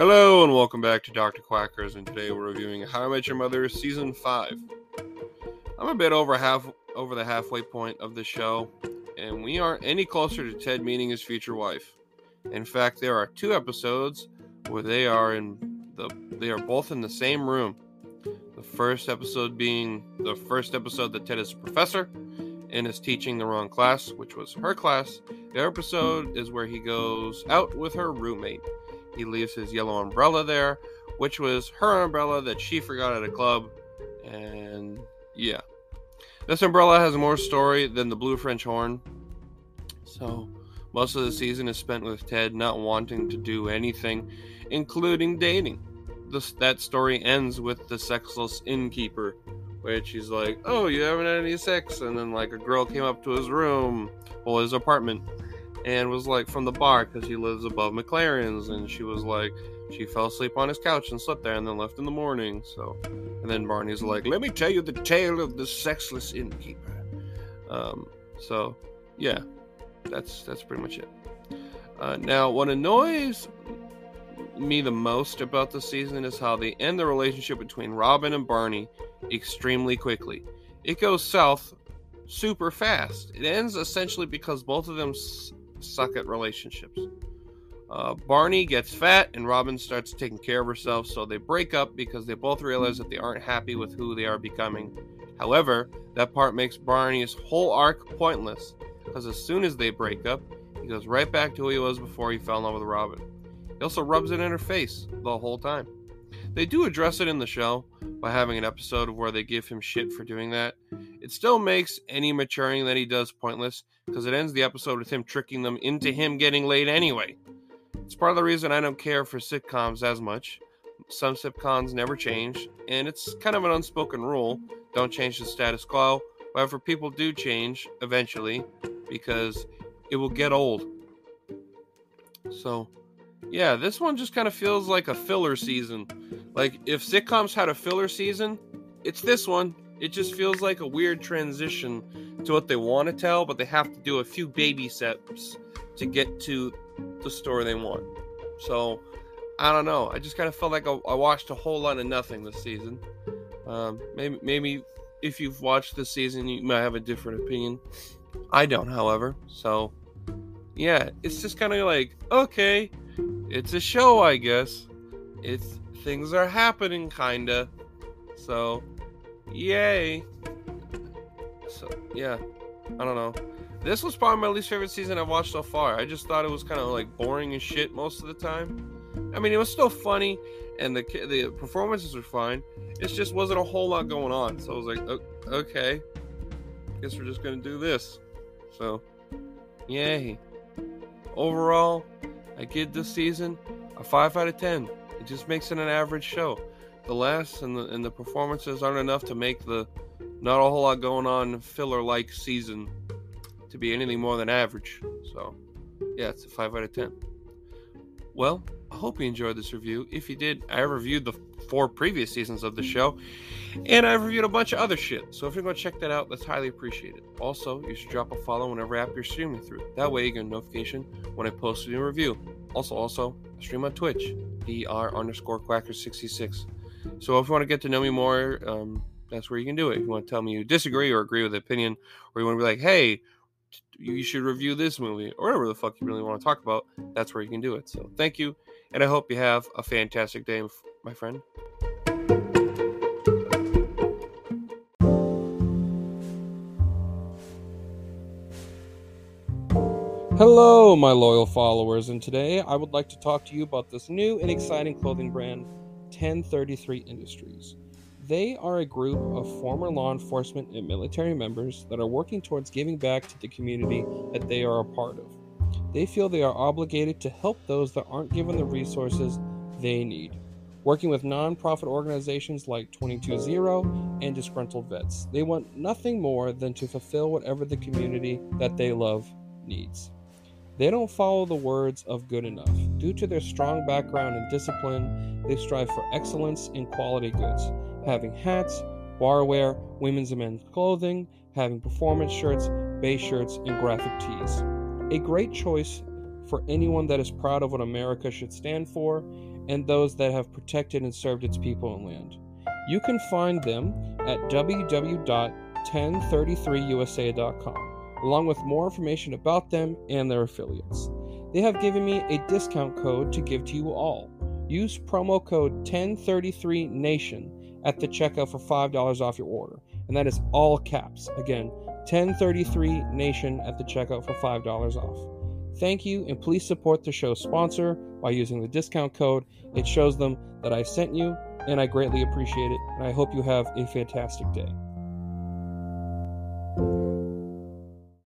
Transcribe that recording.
Hello and welcome back to Dr. Quackers, and today we're reviewing How I Met Your Mother season five. I'm a bit over half over the halfway point of the show, and we aren't any closer to Ted meeting his future wife. In fact, there are two episodes where they are in the they are both in the same room. The first episode being the first episode that Ted is a professor and is teaching the wrong class, which was her class. The other episode is where he goes out with her roommate. He leaves his yellow umbrella there, which was her umbrella that she forgot at a club. And yeah. This umbrella has more story than the blue French horn. So, most of the season is spent with Ted not wanting to do anything, including dating. This, that story ends with the sexless innkeeper, which he's like, "Oh, you haven't had any sex," and then like a girl came up to his room, or his apartment, and was like from the bar because he lives above MacLaren's, and she was like, she fell asleep on his couch and slept there, and then left in the morning. So, and then Barney's like, "Let me tell you the tale of the sexless innkeeper." Um, so, yeah, that's that's pretty much it. Uh, now, what annoys me the most about the season is how they end the relationship between Robin and Barney extremely quickly. It goes south super fast. It ends essentially because both of them suck at relationships. Uh, Barney gets fat and Robin starts taking care of herself, so they break up because they both realize that they aren't happy with who they are becoming. However, that part makes Barney's whole arc pointless because as soon as they break up, he goes right back to who he was before he fell in love with Robin. He also rubs it in her face the whole time. They do address it in the show by having an episode where they give him shit for doing that. It still makes any maturing that he does pointless because it ends the episode with him tricking them into him getting laid anyway. It's part of the reason I don't care for sitcoms as much. Some sitcoms never change, and it's kind of an unspoken rule don't change the status quo. However, people do change eventually because it will get old. So, yeah, this one just kind of feels like a filler season. Like if sitcoms had a filler season, it's this one. It just feels like a weird transition to what they want to tell, but they have to do a few baby steps to get to the story they want. So, I don't know. I just kind of felt like I, watched a whole lot of nothing this season. Um, maybe, maybe if you've watched this season, you might have a different opinion. I don't, however. So, yeah, it's just kind of like, okay, it's a show, I guess. It's things are happening, kinda. So, yay. So, yeah, I don't know. This was probably my least favorite season I've watched so far. I just thought it was kind of like boring as shit most of the time. I mean, it was still funny, and the the performances were fine. It just wasn't a whole lot going on. So I was like, okay, guess we're just gonna do this. So, yay. Overall, I give this season a five out of ten. It just makes it an average show. The laughs and the and the performances aren't enough to make the not a whole lot going on filler like season to be anything more than average. So, yeah, it's a five out of ten. Well, I hope you enjoyed this review. If you did, I reviewed the four previous seasons of the show, and I reviewed a bunch of other shit. So if you're going to check that out, that's highly appreciated. Also, you should drop a follow whenever app you're streaming through. That way, you get a notification when I post a new review. Also, also, stream on Twitch, dr underscore quacker66. So if you want to get to know me more, um, that's where you can do it. If you want to tell me you disagree or agree with the opinion, or you want to be like, hey, you should review this movie, or whatever the fuck you really want to talk about, that's where you can do it. So thank you, and I hope you have a fantastic day, my friend. Hello, my loyal followers, and today I would like to talk to you about this new and exciting clothing brand, 1033 Industries. They are a group of former law enforcement and military members that are working towards giving back to the community that they are a part of. They feel they are obligated to help those that aren't given the resources they need. Working with nonprofit organizations like 220 and Disgruntled Vets, they want nothing more than to fulfill whatever the community that they love needs. They don't follow the words of good enough. Due to their strong background and discipline, they strive for excellence in quality goods, having hats, barware, women's and men's clothing, having performance shirts, base shirts, and graphic tees. A great choice for anyone that is proud of what America should stand for and those that have protected and served its people and land. You can find them at www.1033usa.com, along with more information about them and their affiliates. They have given me a discount code to give to you all. Use promo code 1033Nation at the checkout for $5 off your order. And that is all caps. Again, 1033Nation at the checkout for $5 off. Thank you, and please support the show's sponsor by using the discount code. It shows them that I sent you, and I greatly appreciate it. And I hope you have a fantastic day.